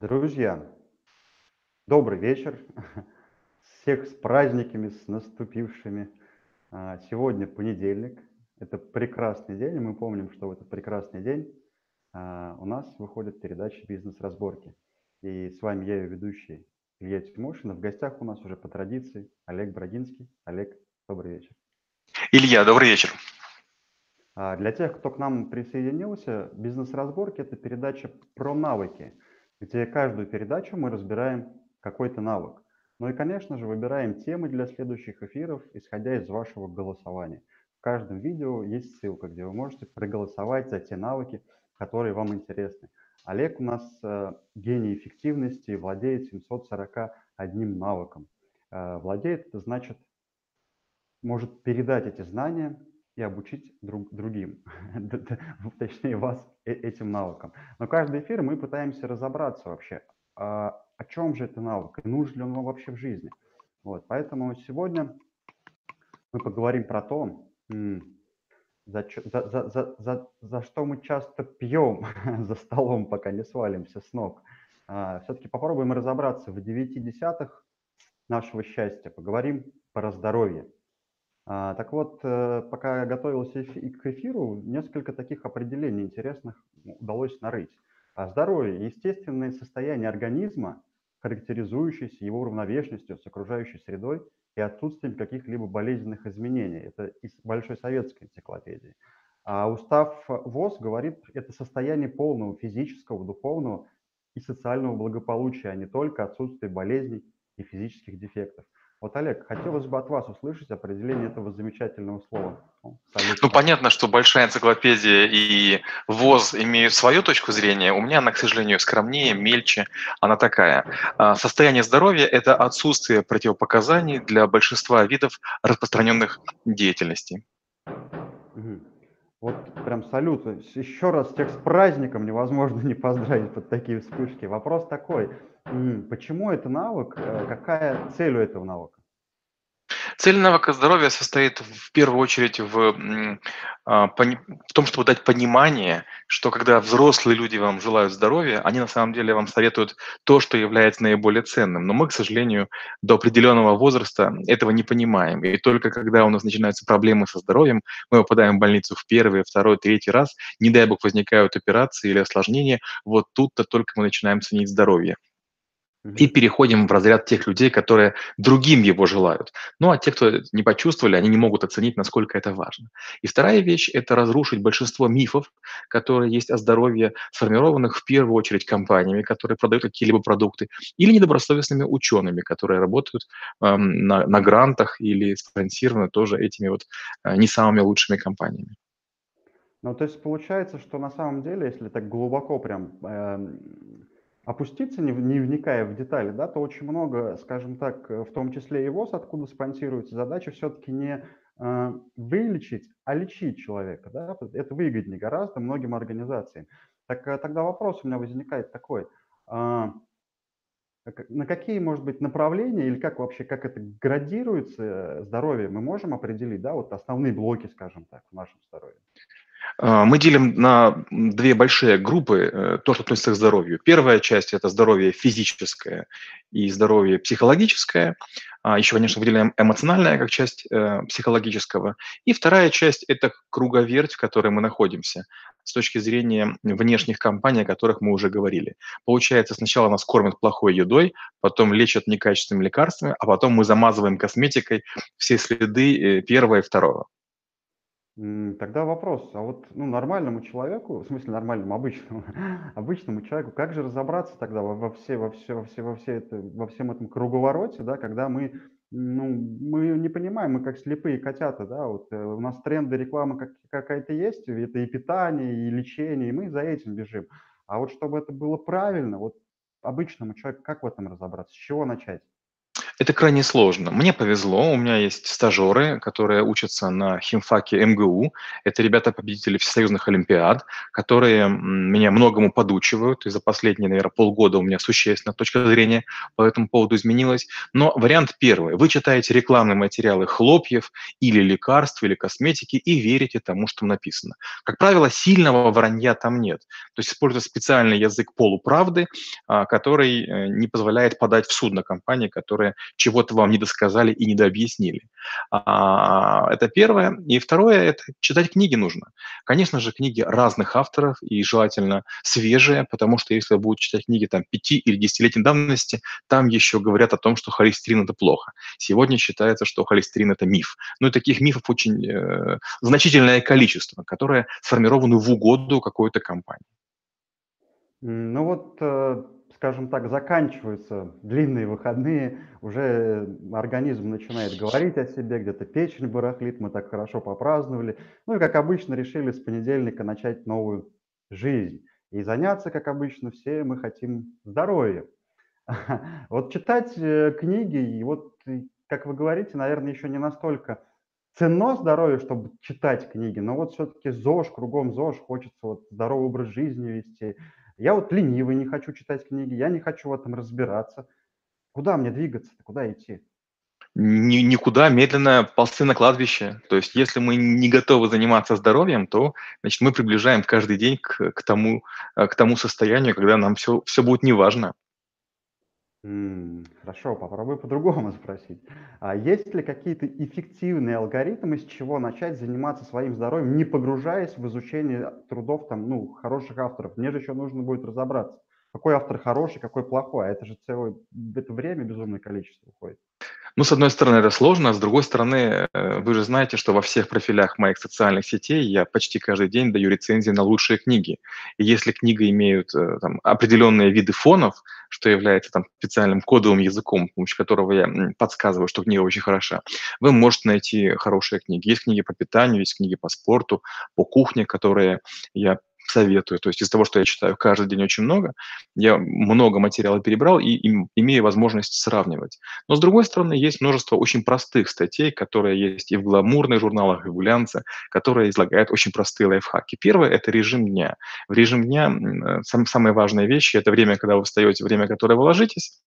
Друзья, добрый вечер. Всех с праздниками, с наступившими. А, Сегодня понедельник. Это прекрасный день, и мы помним, что в этот прекрасный день а, у нас выходит передача «Бизнес-разборки». И с вами я, ее ведущий Илья Тимошин. В гостях у нас уже по традиции Олег Брагинский. Олег, добрый вечер. Илья, добрый вечер. А, Для тех, кто к нам присоединился, «Бизнес-разборки» – это передача про навыки, где каждую передачу мы разбираем какой-то навык. Ну и, конечно же, выбираем темы для следующих эфиров, исходя из вашего голосования. В каждом видео есть ссылка, где вы можете проголосовать за те навыки, которые вам интересны. Олег у нас э, гений эффективности владеет 741 навыком. Э, Владеет, это значит, может передать эти знания и обучить друг, другим, точнее вас э- этим навыкам. Но каждый эфир мы пытаемся разобраться вообще, а, о чем же это навык, и нужен ли он вообще в жизни. Вот, поэтому сегодня мы поговорим про то, за, за, за, за, за, что мы часто пьем за столом, пока не свалимся с ног. все-таки попробуем разобраться в девяти десятых нашего счастья, поговорим про здоровье. А, Так вот, э, пока я готовился к эфиру, несколько таких определений интересных удалось нарыть. А Здоровье– естественное состояние организма, характеризующееся его уравновешенностью с окружающей средой и отсутствием каких-либо болезненных изменений. Это из Большой советской энциклопедии. А устав ВОЗ говорит, это состояние полного физического, духовного и социального благополучия, а не только отсутствие болезней и физических дефектов. Вот, Олег, хотелось бы от вас услышать определение этого замечательного слова. Ну, Ну, понятно, что большая энциклопедия и ВОЗ имеют свою точку зрения. У меня она, к сожалению, скромнее, мельче. Она такая. А, Состояние здоровья – это отсутствие противопоказаний для большинства видов распространенных деятельностей. Вот прям салют. Еще раз всех с праздником невозможно не поздравить под такие вспышки. Вопрос такой, почему это навык, э, какая цель у этого навыка? Цель навыка здоровья состоит в первую очередь в, а, в том, чтобы дать понимание, что когда взрослые люди вам желают здоровья, они на самом деле вам советуют то, что является наиболее ценным. Но мы, к сожалению, до определенного возраста этого не понимаем. И только когда у нас начинаются проблемы со здоровьем, мы попадаем в больницу в первый, второй, третий раз, не дай бог возникают операции или осложнения, вот тут-то только мы начинаем ценить здоровье. И переходим в разряд тех людей, которые другим его желают. Ну, а те, кто не почувствовали, они не могут оценить, насколько это важно. И вторая вещь– это разрушить большинство мифов, которые есть о здоровье, сформированных в первую очередь компаниями, которые продают какие-либо продукты, или недобросовестными учеными, которые работают эм, на, на грантах или спонсированы тоже этими вот э, не самыми лучшими компаниями. Ну, то есть получается, что на самом деле, если так глубоко прям эм, опуститься, не, не вникая в детали, да, то очень много, скажем так, э, в том числе и ВОЗ, откуда спонсируется, задача все-таки не э, вылечить, а лечить человека, да, это выгоднее гораздо многим организациям. Так э, тогда вопрос у меня возникает такой, как- на какие, может быть, направления или как вообще, как это градируется э, здоровье, мы можем определить, да, вот основные блоки, скажем так, в нашем здоровье. А, Мы делим на две большие группы э, то, что относится к здоровью. Первая часть– это здоровье физическое и здоровье психологическое. А Еще, конечно, выделяем эмоциональное как часть э, психологического. И вторая часть– это круговерть, в которой мы находимся с точки зрения внешних компаний, о которых мы уже говорили. Получается, сначала нас кормят плохой едой, потом лечат некачественными лекарствами, а потом мы замазываем косметикой все следы э, первого и второго. Тогда вопрос, а вот ну, нормальному человеку, в смысле нормальному, обычному, обычному человеку, как же разобраться тогда во, во, все, во, все, во, все, во, все это, во всем этом круговороте, да, когда мы, ну, мы не понимаем, мы как слепые котята, да, вот э, у нас тренды рекламы как, какая-то есть, это и питание, и лечение, и мы за этим бежим. А вот чтобы это было правильно, вот обычному человеку, как в этом разобраться, с чего начать? Это крайне сложно. Мне повезло, у меня есть стажеры, которые учатся на химфаке МГУ. Это ребята-победители всесоюзных олимпиад, которые меня многому подучивают, и за последние, наверное, полгода у меня существенно точка зрения по этому поводу изменилась. Но вариант первый. Вы читаете рекламные материалы хлопьев или лекарств, или косметики и верите тому, что написано. Как правило, сильного вранья там нет. То есть используется специальный язык полуправды, а, который э, не позволяет подать в суд на компании, которые чего-то вам не досказали и не дообъяснили. А, это первое. И второе – это читать книги нужно. Конечно же, книги разных авторов и желательно свежие, потому что если вы будете читать книги там 5 или 10 давности, там еще говорят о том, что холестерин – это плохо. Сегодня считается, что холестерин – это миф. Но и таких мифов очень э, значительное количество, которые сформированы в угоду какой-то компании. Ну вот э, скажем так, заканчиваются длинные выходные, уже организм начинает говорить о себе, где-то печень барахлит, мы так хорошо попраздновали. Ну и, как обычно, решили с понедельника начать новую жизнь. И заняться, как обычно, все мы хотим здоровьем. Вот читать э, книги, и вот, как вы говорите, наверное, еще не настолько ценно здоровье, чтобы читать книги, но вот все-таки ЗОЖ, кругом ЗОЖ, хочется вот здоровый образ жизни вести, я вот ленивый, не хочу читать книги, я не хочу в этом разбираться. Куда мне двигаться куда идти? Ни, никуда, медленно ползти на кладбище. То есть если мы не готовы заниматься здоровьем, то значит, мы приближаем каждый день к, к, тому, э, к тому состоянию, когда нам все, все будет неважно. Хорошо, попробую по-другому спросить. А есть ли какие-то эффективные алгоритмы, с чего начать заниматься своим здоровьем, не погружаясь в изучение трудов там, ну, хороших авторов? Мне же еще нужно будет разобраться, какой автор хороший, какой плохой. А это же целое это время безумное количество уходит. Ну, с одной стороны, это сложно, а с другой стороны, э, вы же знаете, что во всех профилях моих социальных сетей я почти каждый день даю рецензии на лучшие книги. И если книга имеет э, там, определенные виды фонов, что является там, специальным кодовым языком, с помощью которого я подсказываю, что книга очень хороша, вы можете найти хорошие книги. Есть книги по питанию, есть книги по спорту, по кухне, которые я советую. То есть из того, что я читаю каждый день очень много, я много материала перебрал и, имею возможность сравнивать. Но с другой стороны, есть множество очень простых статей, которые есть и в гламурных журналах, и в глянце, которые излагают очень простые лайфхаки. Первое – это режим дня. В режим дня э, сам, самые важные вещи – это время, когда вы встаете, время, которое вы ложитесь,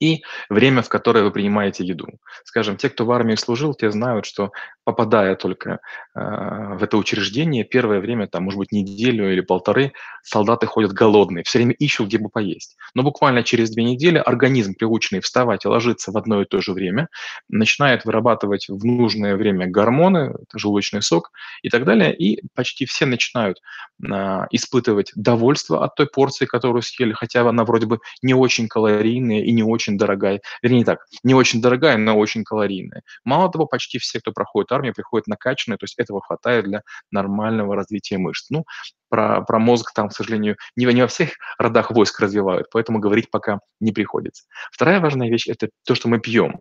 и время, в которое вы принимаете еду. Скажем, те, кто в армии служил, те знают, что попадая только э, в это учреждение, первое время, там, может быть, неделю или полторы, солдаты ходят голодные, все время ищут, где бы поесть. Но буквально через две недели организм, приученный вставать и ложиться в одно и то же время, начинает вырабатывать в нужное время гормоны, желудочный сок и так далее, и почти все начинают э, испытывать довольство от той порции, которую съели, хотя она вроде бы не очень калорийная и не очень очень дорогая, вернее так, не очень дорогая, но очень калорийная. Мало того, почти все, кто проходит армию, приходят накачанные, то есть этого хватает для нормального развития мышц. Ну, про, про мозг там, к сожалению, не, не во всех родах войск развивают, поэтому говорить пока не приходится. Вторая важная вещь – это то, что мы пьем.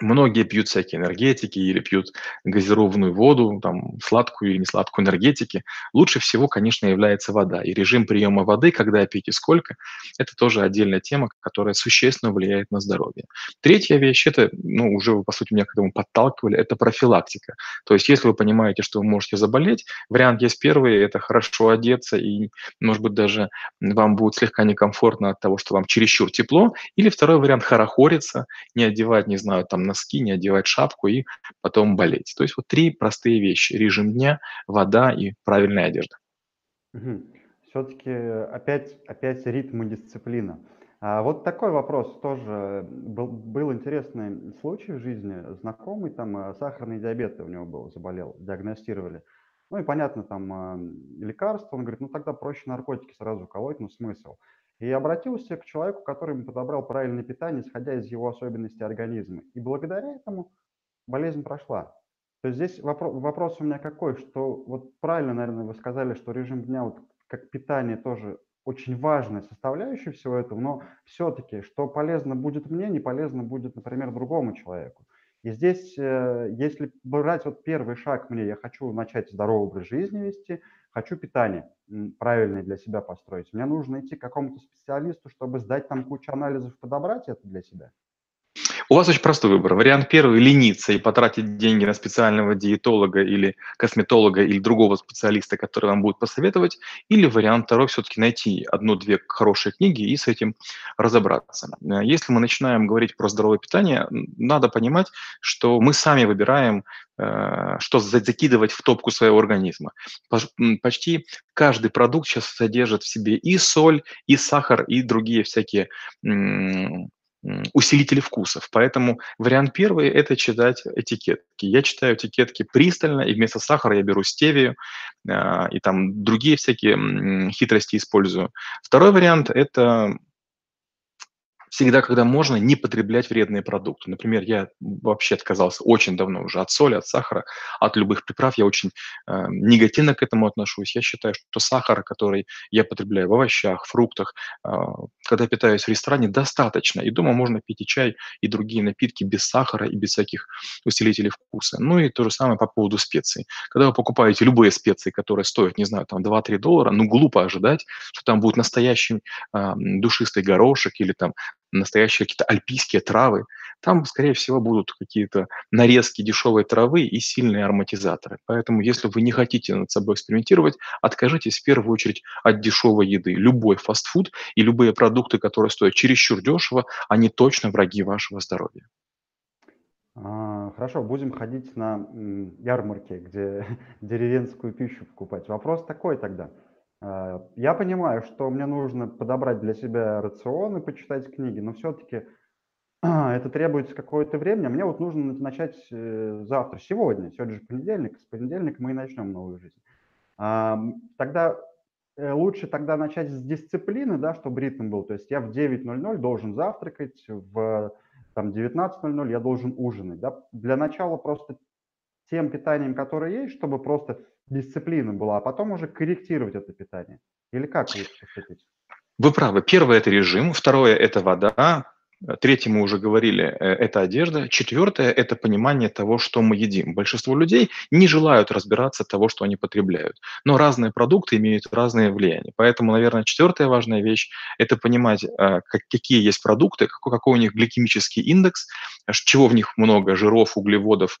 Многие пьют всякие энергетики или пьют газированную воду, там, сладкую или несладкую энергетики. Лучше всего, конечно, является вода. И режим приема воды, когда пить и сколько, это тоже отдельная тема, которая существенно влияет на здоровье. Третья вещь, это, ну, уже по сути, меня к этому подталкивали, это профилактика. То есть, если вы понимаете, что вы можете заболеть, вариант есть первый, это хорошо одеться, и, может быть, даже вам будет слегка некомфортно от того, что вам чересчур тепло. Или второй вариант – хорохориться, не одевать, не знаю, там, носки, не одевать шапку и потом болеть. То есть вот три простые вещи. Режим дня, вода и правильная одежда. Угу. Все-таки опять, опять ритм и дисциплина. А вот такой вопрос тоже. Был, был интересный случай в жизни. Знакомый, там э, сахарный диабет у него был, заболел, диагностировали. Ну и понятно, там э, лекарства. Он говорит, ну тогда проще наркотики сразу колоть, ну смысл. И обратился к человеку, который ему подобрал правильное питание, исходя из его особенностей организма. И благодаря этому болезнь прошла. То есть здесь вопрос, вопрос у меня какой, что вот правильно, наверное, вы сказали, что режим дня, вот как питание тоже очень важная составляющая всего этого, но все-таки, что полезно будет мне, не полезно будет, например, другому человеку. И здесь, э, если брать вот первый шаг мне, я хочу начать здоровый образ жизни вести, хочу питание правильное для себя построить, мне нужно идти к какому-то специалисту, чтобы сдать там кучу анализов, подобрать это для себя. У вас очень простой выбор. Вариант первый– лениться и потратить деньги на специального диетолога или косметолога или другого специалиста, который вам будет посоветовать. Или вариант второй – все-таки найти одну-две хорошие книги и с этим разобраться. Если мы начинаем говорить про здоровое питание, надо понимать, что мы сами выбираем, э, что закидывать в топку своего организма. Почти каждый продукт сейчас содержит в себе и соль, и сахар, и другие всякие усилители вкусов. Поэтому вариант первый – это читать этикетки. Я читаю этикетки пристально, и вместо сахара я беру стевию, э, и там другие всякие хитрости использую. Второй вариант – это всегда, когда можно, не потреблять вредные продукты. Например, я вообще отказался очень давно уже от соли, от сахара, от любых приправ. Я очень э, негативно к этому отношусь. Я считаю, что сахара, который я потребляю в овощах, фруктах, э, когда питаюсь в ресторане, достаточно. И дома можно пить и чай, и другие напитки без сахара и без всяких усилителей вкуса. Ну и то же самое по поводу специй. Когда вы покупаете любые специи, которые стоят, не знаю, там 2-3 доллара, ну глупо ожидать, что там будет настоящий э, душистый горошек или там настоящие какие-то альпийские травы. Там, скорее всего, будут какие-то нарезки дешевой травы и сильные ароматизаторы. Поэтому, если вы не хотите над собой экспериментировать, откажитесь в первую очередь от дешевой еды. Любой фастфуд и любые продукты, которые стоят чересчур дешево, они точно враги вашего здоровья. А, хорошо, будем ходить на ярмарки, где деревенскую пищу покупать. Вопрос такой тогда – я понимаю, что мне нужно подобрать для себя рацион и почитать книги, но все-таки это требуется какое-то время. Мне вот нужно начать э, завтра, сегодня. Сегодня же понедельник, с понедельника мы и начнем новую жизнь. А, тогда э, лучше тогда начать с дисциплины, да, чтобы ритм был. То есть я в 9.00 должен завтракать, в там, 19.00 я должен ужинать. Да? Для начала просто тем питанием, которое есть, чтобы просто дисциплина была, а потом уже корректировать это питание? Или как? Вы правы. Первое – это режим, второе – это вода, Третье, мы уже говорили, э, это одежда. Четвертое – это понимание того, что мы едим. Большинство людей не желают разбираться того, что они потребляют. Но разные продукты имеют разные влияния. Поэтому, наверное, четвертая важная вещь – это понимать, э, какие есть продукты, какой у них гликемический индекс, чего в них много, жиров, углеводов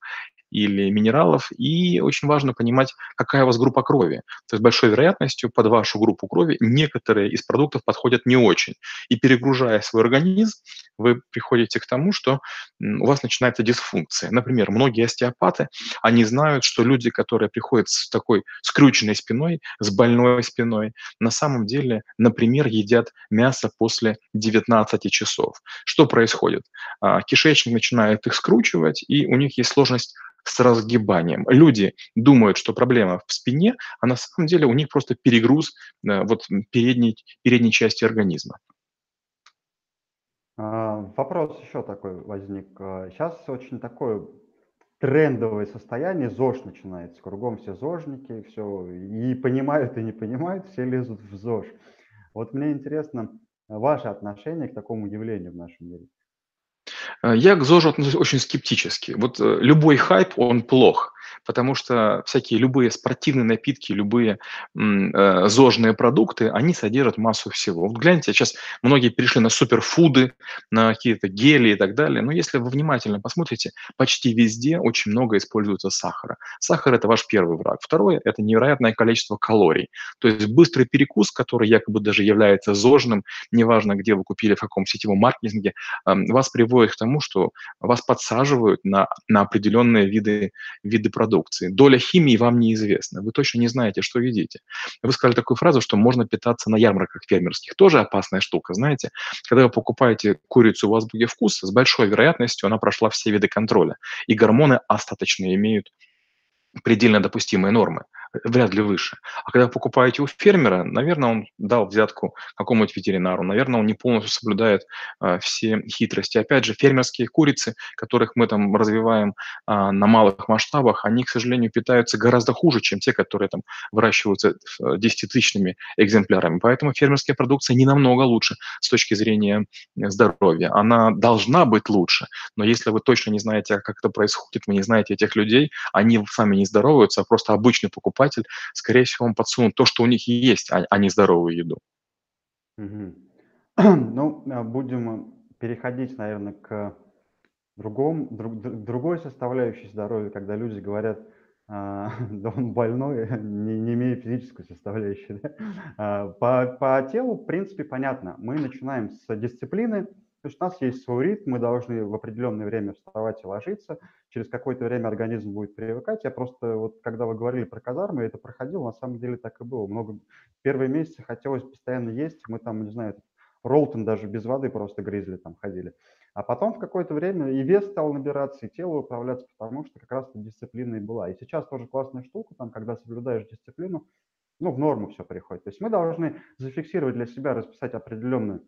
или минералов. И очень важно понимать, какая у вас группа крови. То есть большой вероятностью под вашу группу крови некоторые из продуктов подходят не очень. И перегружая свой организм, вы приходите к тому, что у вас начинается дисфункция. Например, многие остеопаты, они знают, что люди, которые приходят с такой скрюченной спиной, с больной спиной, на самом деле, например, едят мясо после 19 часов. Что происходит? А, кишечник начинает их скручивать, и у них есть сложность с разгибанием. Люди думают, что проблема в спине, а на самом деле у них просто перегруз э, вот передней, передней части организма. А, вопрос еще такой возник. Сейчас а, очень такое трендовое состояние, ЗОЖ начинается. Кругом все ЗОЖники, все и понимают, и не понимают, все лезут в ЗОЖ. Вот мне интересно ваше отношение к такому явлению в нашем мире. Э, я к ЗОЖу отношусь очень скептически. Вот э, любой хайп, он плох потому что всякие любые спортивные напитки, любые э, зожные продукты, они содержат массу всего. Вот гляньте, сейчас многие перешли на суперфуды, на какие-то гели и так далее, но если вы внимательно посмотрите, почти везде очень много используется сахара. Сахар – это ваш первый враг. Второе – это невероятное количество калорий. То есть быстрый перекус, который якобы даже является зожным, неважно, где вы купили, в каком сетевом маркетинге, э, вас приводит к тому, что вас подсаживают на, на определенные виды, виды продукции. Доля химии вам неизвестна. Вы точно не знаете, что едите. Вы сказали такую фразу, что можно питаться на ярмарках фермерских. Тоже опасная штука, знаете. Когда вы покупаете курицу в азбуке вкуса, с большой вероятностью она прошла все виды контроля. И гормоны остаточные имеют предельно допустимые нормы вряд ли выше. А когда покупаете у фермера, наверное, он дал взятку какому-нибудь ветеринару, наверное, он не полностью соблюдает а, все хитрости. Опять же, фермерские курицы, которых мы там развиваем а, на малых масштабах, они, к сожалению, питаются гораздо хуже, чем те, которые там выращиваются десятитысячными экземплярами. Поэтому фермерская продукция не намного лучше с точки зрения здоровья. Она должна быть лучше, но если вы точно не знаете, как это происходит, вы не знаете этих людей, они сами не здороваются, а просто обычный покупатель покупатель, скорее всего, он подсунут то, что у них есть, а, а не здоровую еду. Ну, а, будем переходить, наверное, к другом, друг, другой составляющей здоровья, когда люди говорят, а, да он больной, не, не имея физической составляющей. По, по телу, в принципе, понятно. Мы начинаем с дисциплины, то есть у нас есть свой ритм, мы должны в определенное время вставать и ложиться. Через какое-то время организм будет привыкать. Я просто, вот когда вы говорили про казармы, это проходил, на самом деле так и было. Много... Первые месяцы хотелось постоянно есть. Мы там, не знаю, Ролтон даже без воды просто грызли, там ходили. А потом в какое-то время и вес стал набираться, и тело управляться, потому что как раз дисциплина и была. И сейчас тоже классная штука, там, когда соблюдаешь дисциплину, ну, в норму все приходит. То есть мы должны зафиксировать для себя, расписать определенный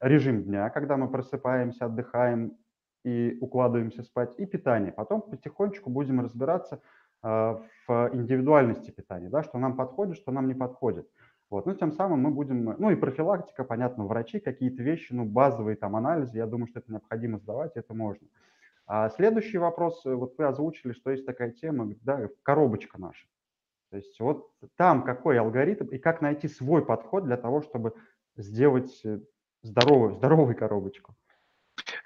режим дня, когда мы просыпаемся, отдыхаем и укладываемся спать, и питание. Потом потихонечку будем разбираться э, в индивидуальности питания, да, что нам подходит, что нам не подходит. Вот, ну, тем самым мы будем, ну, и профилактика, понятно, врачи, какие-то вещи, ну, базовые там анализы, я думаю, что это необходимо сдавать, это можно. А следующий вопрос, э, вот вы озвучили, что есть такая тема, да, коробочка наша. То есть вот там какой алгоритм и как найти свой подход для того, чтобы сделать э, здоровую, здоровую коробочку.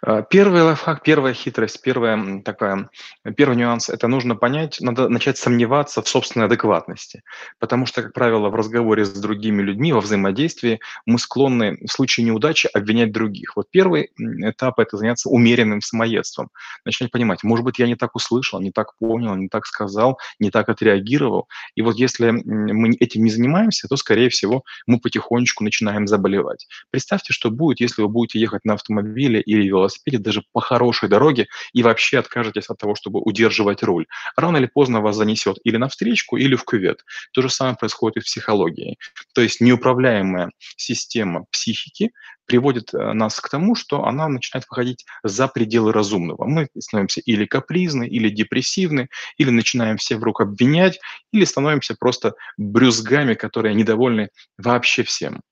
А, первый лайфхак, первая хитрость, первая такая, первый нюанс – это нужно понять, надо начать сомневаться в собственной адекватности. Потому что, как правило, в разговоре с другими людьми, во взаимодействии мы склонны в случае неудачи обвинять других. Вот первый этап – это заняться умеренным самоедством. Начать понимать, может быть, я не так услышал, не так понял, не так сказал, не так отреагировал. И вот если мы этим не занимаемся, то, скорее всего, мы потихонечку начинаем заболевать. Представьте, что будет, если вы будете ехать на автомобиле или велосипеде даже по хорошей дороге и вообще откажетесь от того, чтобы удерживать руль. Рано или поздно вас занесет или на встречку, или в кювет. То же самое происходит и в психологии. То есть неуправляемая система психики приводит э, нас к тому, что она начинает выходить за пределы разумного. Мы становимся или капризны, или депрессивны, или начинаем все вдруг обвинять, или становимся просто брюзгами, которые недовольны вообще всем.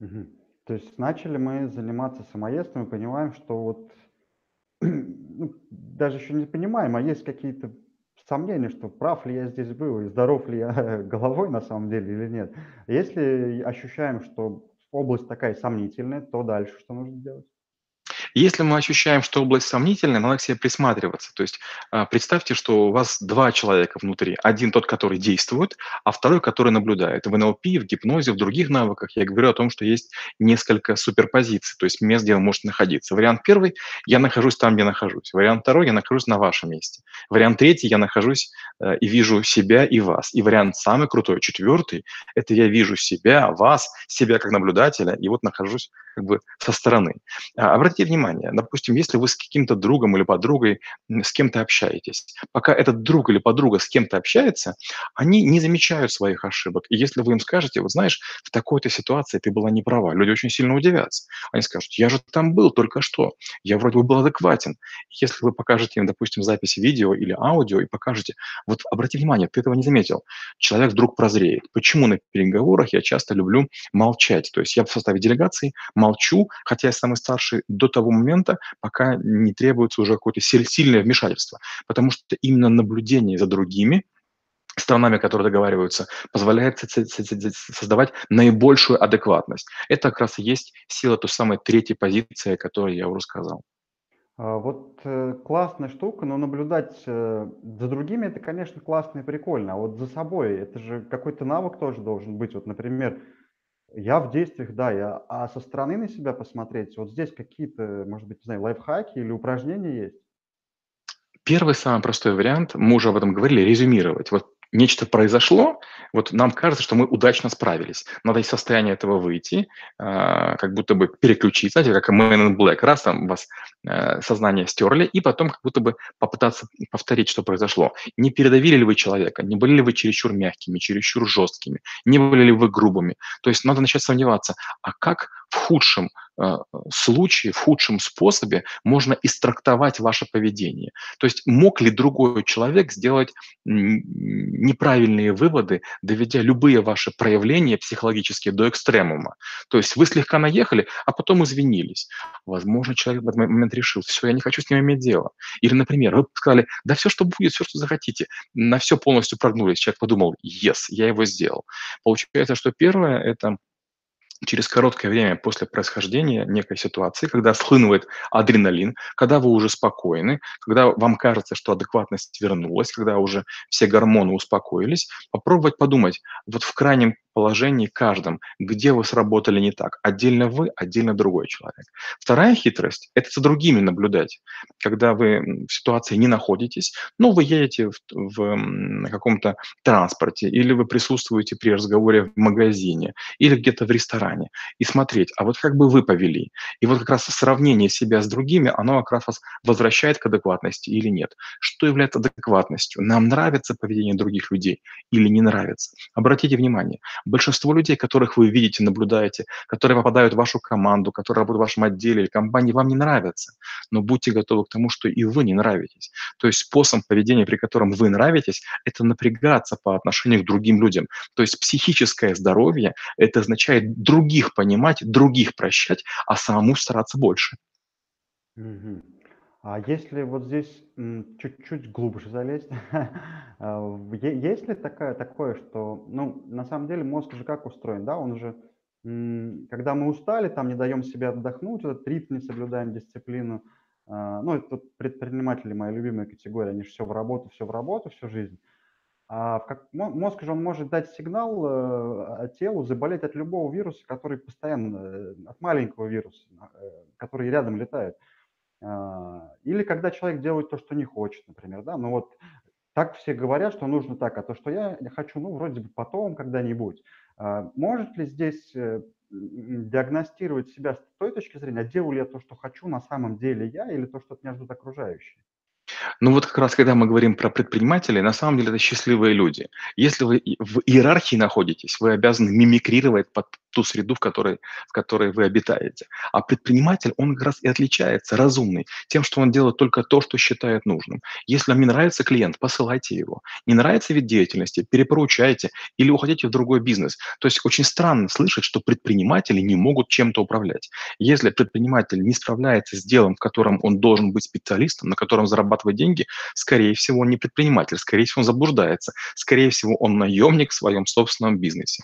Угу. То есть начали мы заниматься самоедством и понимаем, что вот ну, даже еще не понимаем, а есть какие-то сомнения, что прав ли я здесь был и здоров ли я головой на самом деле или нет. Если ощущаем, что область такая сомнительная, то дальше что нужно делать? Если мы ощущаем, что область сомнительная, надо к себе присматриваться. То есть а, представьте, что у вас два человека внутри. Один тот, который действует, а второй, который наблюдает. В НЛП, в гипнозе, в других навыках я говорю о том, что есть несколько суперпозиций, то есть мест, где вы можете находиться. Вариант первый – я нахожусь там, где нахожусь. Вариант второй – я нахожусь на вашем месте. Вариант третий – я нахожусь э, и вижу себя и вас. И вариант самый крутой, четвертый – это я вижу себя, вас, себя как наблюдателя, и вот нахожусь как бы со стороны. А, обратите внимание, допустим, если вы с каким-то другом или подругой с кем-то общаетесь, пока этот друг или подруга с кем-то общается, они не замечают своих ошибок. И если вы им скажете, вот знаешь, в такой-то ситуации ты была не права, люди очень сильно удивятся. Они скажут, я же там был только что, я вроде бы был адекватен. Если вы покажете им, допустим, запись видео или аудио и покажете, вот обрати внимание, ты этого не заметил, человек вдруг прозреет. Почему на переговорах я часто люблю молчать? То есть я в составе делегации молчу, хотя я самый старший, до того момента, пока не требуется уже какое-то сильное вмешательство. Потому что именно наблюдение за другими, странами, которые договариваются, позволяет создавать наибольшую адекватность. Это как раз и есть сила той самой третьей позиции, о которой я уже сказал. А, вот э, классная штука, но наблюдать э, за другими это, конечно, классно и прикольно, а вот за собой это же какой-то навык тоже должен быть. Вот, например, я в действиях, да, я, а со стороны на себя посмотреть, вот здесь какие-то, может быть, не знаю, лайфхаки или упражнения есть? Первый самый простой вариант, мы уже об этом говорили, резюмировать. Вот нечто произошло, вот нам кажется, что мы удачно справились. Надо из состояния этого выйти, э, как будто бы переключить, знаете, как Man in Black, раз там вас сознание стерли, и потом как будто бы попытаться повторить, что произошло. Не передавили ли вы человека, не были ли вы чересчур мягкими, чересчур жесткими, не были ли вы грубыми. То есть надо начать сомневаться, а как в худшем э, случае, в худшем способе можно истрактовать ваше поведение. То есть мог ли другой человек сделать неправильные выводы, доведя любые ваши проявления психологические до экстремума. То есть вы слегка наехали, а потом извинились. Возможно, человек в этот момент решил, все, я не хочу с ним иметь дело. Или, например, вы сказали, да все, что будет, все, что захотите. На все полностью прогнулись. Человек подумал, yes, я его сделал. Получается, что первое – это через короткое время после происхождения некой ситуации, когда схлынывает адреналин, когда вы уже спокойны, когда вам кажется, что адекватность вернулась, когда уже все гормоны успокоились, попробовать подумать, вот в крайнем положении каждом, где вы сработали не так. Отдельно вы, отдельно другой человек. Вторая хитрость– это за другими наблюдать. Когда вы в ситуации не находитесь, но вы едете в, в каком-то транспорте, или вы присутствуете при разговоре в магазине, или где-то в ресторане, и смотреть, а вот как бы вы повели. И вот как раз сравнение себя с другими, оно как раз вас возвращает к адекватности или нет. Что является адекватностью? Нам нравится поведение других людей или не нравится? Обратите внимание, большинство людей, которых вы видите, наблюдаете, которые попадают в вашу команду, которые работают в вашем отделе или компании, вам не нравятся. Но будьте готовы к тому, что и вы не нравитесь. То есть способ поведения, при котором вы нравитесь, это напрягаться по отношению к другим людям. То есть психическое здоровье – это означает других понимать, других прощать, а самому стараться больше. Мгм. А если вот здесь чуть-чуть глубже залезть, а, есть ли такая, такое, что, ну, на самом деле мозг же как устроен, да, он же, когда мы устали, там не даем себе отдохнуть, этот ритм не соблюдаем, дисциплину, а, ну, это предприниматели моя любимая категория, они же все в работу, все в работу всю жизнь. А как, мозг же он может дать сигнал э, телу заболеть от любого вируса, который постоянно, э, от маленького вируса, э, который рядом летает. А, или когда человек делает то, что не хочет, например, да, ну вот так все говорят, что нужно так, а то, что я хочу, ну, вроде бы потом, когда-нибудь. А, может ли здесь диагностировать себя с той точки зрения, а делаю ли я то, что хочу на самом деле я, или то, что от меня ждут окружающие? Ну вот как раз, когда мы говорим про предпринимателей, на самом деле это счастливые люди. Если вы в иерархии находитесь, вы обязаны мимикрировать под ту среду, в которой, в которой вы обитаете. А предприниматель, он как раз и отличается, разумный, тем, что он делает только то, что считает нужным. Если вам не нравится клиент, посылайте его. Не нравится вид деятельности, перепоручайте или уходите в другой бизнес. То есть очень странно слышать, что предприниматели не могут чем-то управлять. Если предприниматель не справляется с делом, в котором он должен быть специалистом, на котором зарабатывать деньги, скорее всего, он не предприниматель, скорее всего, он заблуждается, скорее всего, он наемник в своем собственном бизнесе.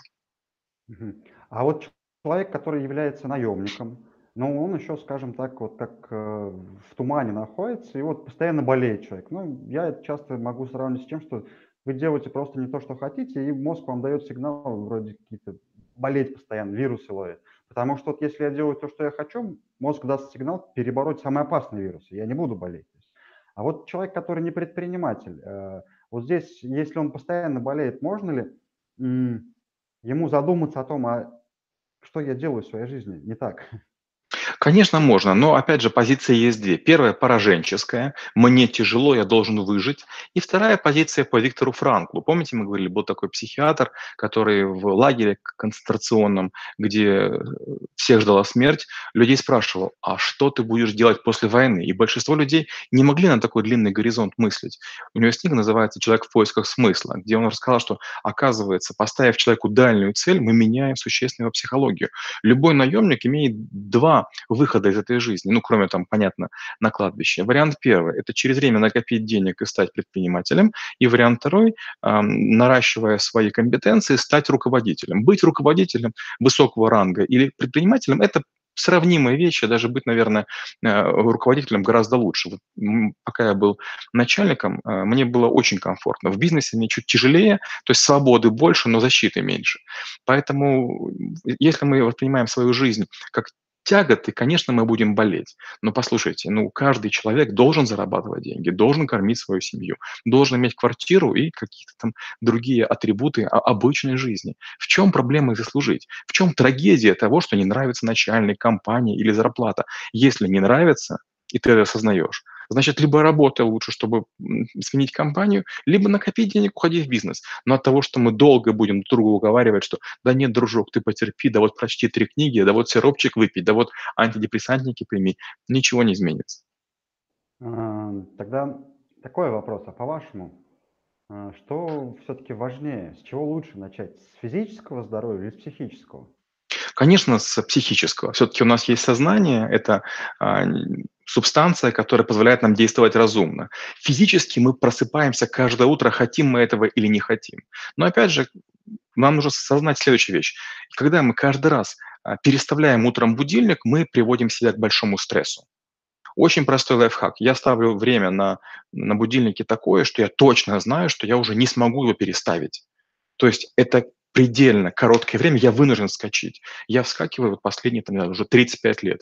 А вот человек, который является наемником, ну, он еще, скажем так, вот как э, в тумане находится, и вот постоянно болеет человек. Ну, я это часто могу сравнить с тем, что вы делаете просто не то, что хотите, и мозг вам дает сигнал вроде какие-то болеть постоянно, вирусы ловит. Потому что вот если я делаю то, что я хочу, мозг даст сигнал перебороть самые опасные вирусы, я не буду болеть. А вот человек, который не предприниматель, э, вот здесь, если он постоянно болеет, можно ли ему задуматься о том, а что я делаю в своей жизни не так? Конечно, можно, но опять же позиции есть две. Первая пораженческая, мне тяжело, я должен выжить. И вторая позиция по Виктору Франклу. Помните, мы говорили, был такой психиатр, который в лагере концентрационном, где э, всех ждала смерть, людей спрашивал, а что ты будешь делать после войны? И большинство людей не могли на такой длинный горизонт мыслить. У него есть книга, называется «Человек в поисках смысла», где он рассказал, что, оказывается, поставив человеку дальнюю цель, мы меняем существенно его психологию. Любой наемник имеет два выхода из этой жизни, ну, кроме там, понятно, на кладбище. Вариант первый – это через время накопить денег и стать предпринимателем. И вариант второй – наращивая свои компетенции, стать руководителем. Быть руководителем высокого ранга или предпринимателем – это сравнимые вещи, даже быть, наверное, э, руководителем гораздо лучше. Вот пока я был начальником, э, мне было очень комфортно. В бизнесе мне чуть тяжелее, то есть свободы больше, но защиты меньше. Поэтому если мы воспринимаем свою жизнь как тяготы, конечно, мы будем болеть. Но послушайте, ну, каждый человек должен зарабатывать деньги, должен кормить свою семью, должен иметь квартиру и какие-то там другие атрибуты обычной жизни. В чем проблема их заслужить? В чем трагедия того, что не нравится начальник, компания или зарплата? Если не нравится, и ты это осознаешь, Значит, либо работай лучше, чтобы сменить компанию, либо накопить денег, уходить в бизнес. Но от того, что мы долго будем друг друга уговаривать, что да нет, дружок, ты потерпи, да вот прочти три книги, да вот сиропчик выпить, да вот антидепрессантники прими, ничего не изменится. А, тогда такой вопрос, а по-вашему, а, что все-таки важнее, с чего лучше начать, с физического здоровья или с психического? Конечно, с психического. Все-таки у нас есть сознание, это а, субстанция, которая позволяет нам действовать разумно. Физически мы просыпаемся каждое утро, хотим мы этого или не хотим. Но опять же, нам нужно осознать следующую вещь. Когда мы каждый раз а, переставляем утром будильник, мы приводим себя к большому стрессу. Очень простой лайфхак. Я ставлю время на, на будильнике такое, что я точно знаю, что я уже не смогу его переставить. То есть это предельно короткое время, я вынужден скачать. Я вскакиваю вот последние там, уже 35 лет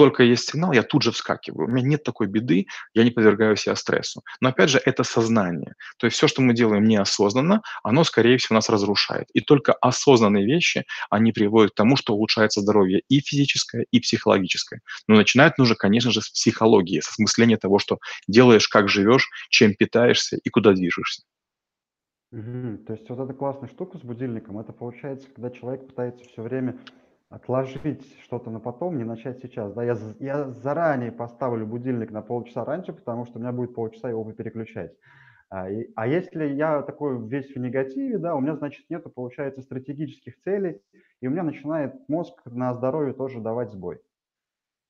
только есть сигнал, я тут же вскакиваю. У меня нет такой беды, я не подвергаю себя стрессу. Но опять же, это сознание. То есть все, что мы делаем неосознанно, оно, скорее всего, нас разрушает. И только осознанные вещи, они приводят к тому, что улучшается здоровье и физическое, и психологическое. Но начинать нужно, конечно же, с психологии, с осмысления того, что делаешь, как живешь, чем питаешься и куда движешься. Мгм. То есть вот эта классная штука с будильником, это получается, когда человек пытается все время отложить что-то на потом, не начать сейчас. Да, я, я заранее поставлю будильник на полчаса раньше, потому что у меня будет полчаса его переключать. А, и, а если я такой весь в негативе, да, у меня, значит, нету, получается, стратегических целей, и у меня начинает мозг на здоровье тоже давать сбой.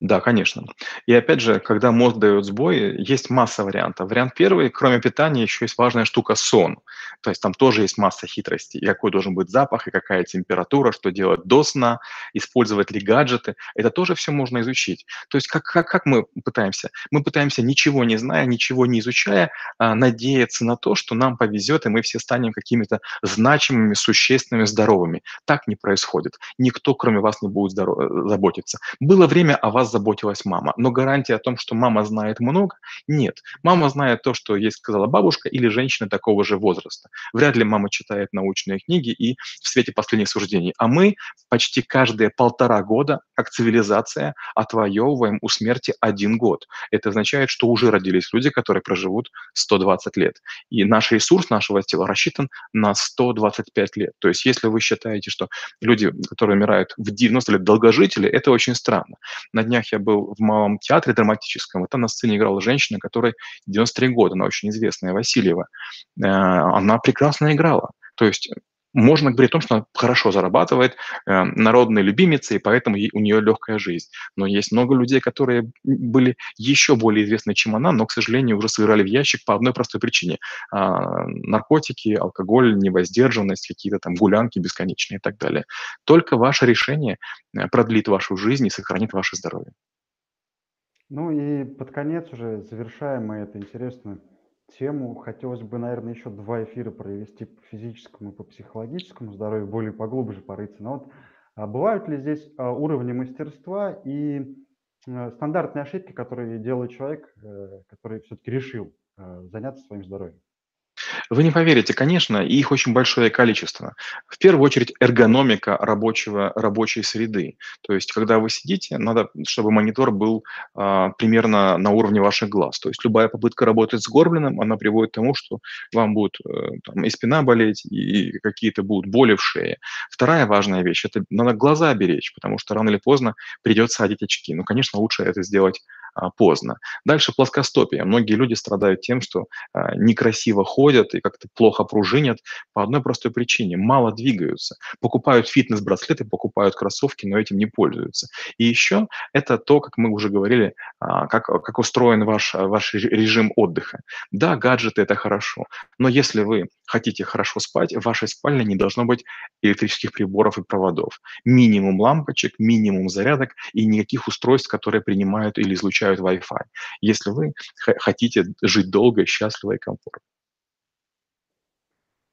Да, конечно. И опять же, когда мозг дает сбой, есть масса вариантов. Вариант первый, кроме питания, еще есть важная штука– сон. То есть там тоже есть масса хитростей. И какой должен быть запах, и какая температура, что делать до сна, использовать ли гаджеты. Это тоже все можно изучить. То есть как, как, как мы пытаемся? Мы пытаемся, ничего не зная, ничего не изучая, а, надеяться на то, что нам повезет, и мы все станем какими-то значимыми, существенными, здоровыми. Так не происходит. Никто, кроме вас, не будет здоров... заботиться. Было время о вас заботилась мама. Но гарантии о том, что мама знает много, нет. Мама знает то, что ей сказала бабушка или женщина такого же возраста. Вряд ли мама читает научные книги и в свете последних суждений. А мы почти каждые полтора года, как цивилизация, отвоевываем у смерти один год. Это означает, что уже родились люди, которые проживут 120 лет. И наш ресурс нашего тела рассчитан на 125 лет. То есть если вы считаете, что люди, которые умирают в 90 лет, долгожители, это очень странно. На днях я был в Малом театре драматическом, и там на сцене играла женщина, которой 93 года, она очень известная, Васильева. Э, она прекрасно играла. То есть можно говорить о том, что она хорошо зарабатывает, э, народная любимица, и поэтому у нее легкая жизнь. Но есть много людей, которые были еще более известны, чем она, но, к сожалению, уже сыграли в ящик по одной простой причине. А, наркотики, алкоголь, невоздержанность, какие-то там гулянки бесконечные и так далее. Только ваше решение э, продлит вашу жизнь и сохранит ваше здоровье. Ну и под конец уже завершаем мы эту интересную тему. Хотелось бы, наверное, еще два эфира провести по физическому и по психологическому здоровью, более поглубже порыться. Но вот а бывают ли здесь а, уровни мастерства и а, стандартные ошибки, которые делает человек, э, который все-таки решил а, заняться своим здоровьем? Вы не поверите, конечно, их очень большое количество. В первую очередь эргономика рабочего, рабочей среды. То есть, когда вы сидите, надо, чтобы монитор был а, примерно на уровне ваших глаз. То есть, любая попытка работать с горбленным, она приводит к тому, что вам будет э, там, и спина болеть, и какие-то будут боли в шее. Вторая важная вещь– это надо глаза беречь, потому что рано или поздно придется одеть очки. Ну, конечно, лучше это сделать поздно. Дальше плоскостопие. Многие люди страдают тем, что а, некрасиво ходят и как-то плохо пружинят по одной простой причине. Мало двигаются. Покупают фитнес-браслеты, покупают кроссовки, но этим не пользуются. И еще это то, как мы уже говорили, а, как, как устроен ваш, ваш режим отдыха. Да, гаджеты – это хорошо, но если вы хотите хорошо спать, в вашей спальне не должно быть электрических приборов и проводов. Минимум лампочек, минимум зарядок и никаких устройств, которые принимают или излучают Wi-Fi, если вы хотите жить долго, счастливо и комфортно.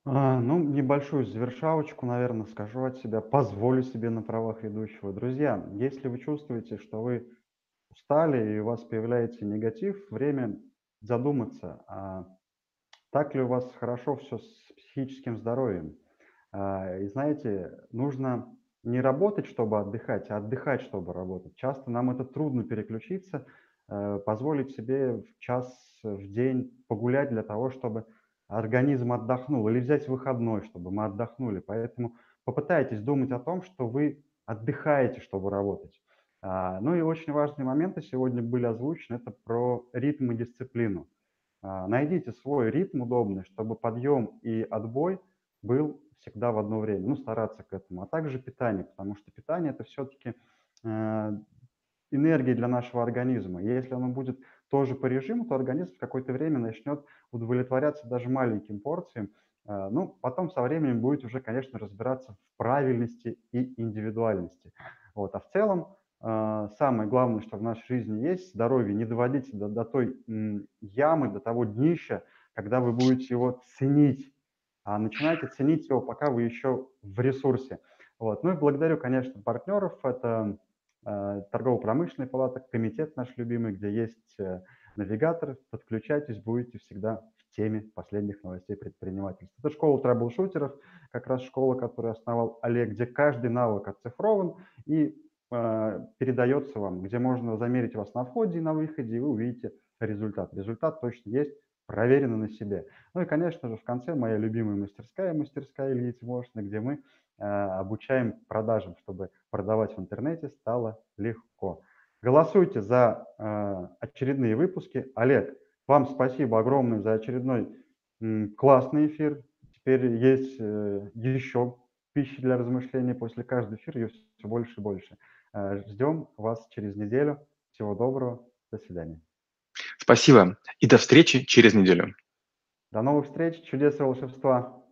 А, ну, небольшую завершалочку, наверное, скажу от себя, позволю себе на правах ведущего. Друзья, если вы чувствуете, что вы устали и у вас появляется негатив, время задуматься, а так ли у вас хорошо все с психическим здоровьем. А, и знаете, нужно не работать, чтобы отдыхать, а отдыхать, чтобы работать. Часто нам это трудно переключиться, э, позволить себе в час в день погулять для того, чтобы организм отдохнул, или взять выходной, чтобы мы отдохнули. Поэтому попытайтесь думать о том, что вы отдыхаете, чтобы работать. А, ну и очень важные моменты сегодня были озвучены. Это про ритм и дисциплину. А, найдите свой ритм удобный, чтобы подъем и отбой был всегда в одно время. Ну, стараться к этому. А также питание, потому что питание – это все-таки э, энергия для нашего организма. И если оно будет тоже по режиму, то организм в какое-то время начнет удовлетворяться даже маленьким порциям, Э, ну, потом со временем будете уже, конечно, разбираться в правильности и индивидуальности. Вот. А в целом э, самое главное, что в нашей жизни есть, здоровье, не доводите до, до той ямы, до того днища, когда вы будете его ценить, а начинайте ценить его, пока вы еще в ресурсе. Вот. Ну и благодарю, конечно, партнеров. Это э, торгово-промышленная палата, комитет наш любимый, где есть э, навигатор. Подключайтесь, будете всегда в теме последних новостей предпринимательства. Это школа трэблшутеров, как раз школа, которую основал Олег, где каждый навык оцифрован и э, передается вам, где можно замерить вас на входе и на выходе, и вы увидите результат. Результат точно есть, проверено на себе. Ну и, конечно же, в конце моя любимая мастерская, мастерская Ильи Тимошина, где мы э, обучаем продажам, чтобы продавать в интернете стало легко. Голосуйте за э, очередные выпуски. Олег, вам спасибо огромное за очередной м, классный эфир. Теперь есть э, еще пищи для размышления после каждого эфира, ее все больше и больше. Э, ждем вас через неделю. Всего доброго. До свидания. Спасибо и до встречи через неделю. До новых встреч, чудес и волшебства.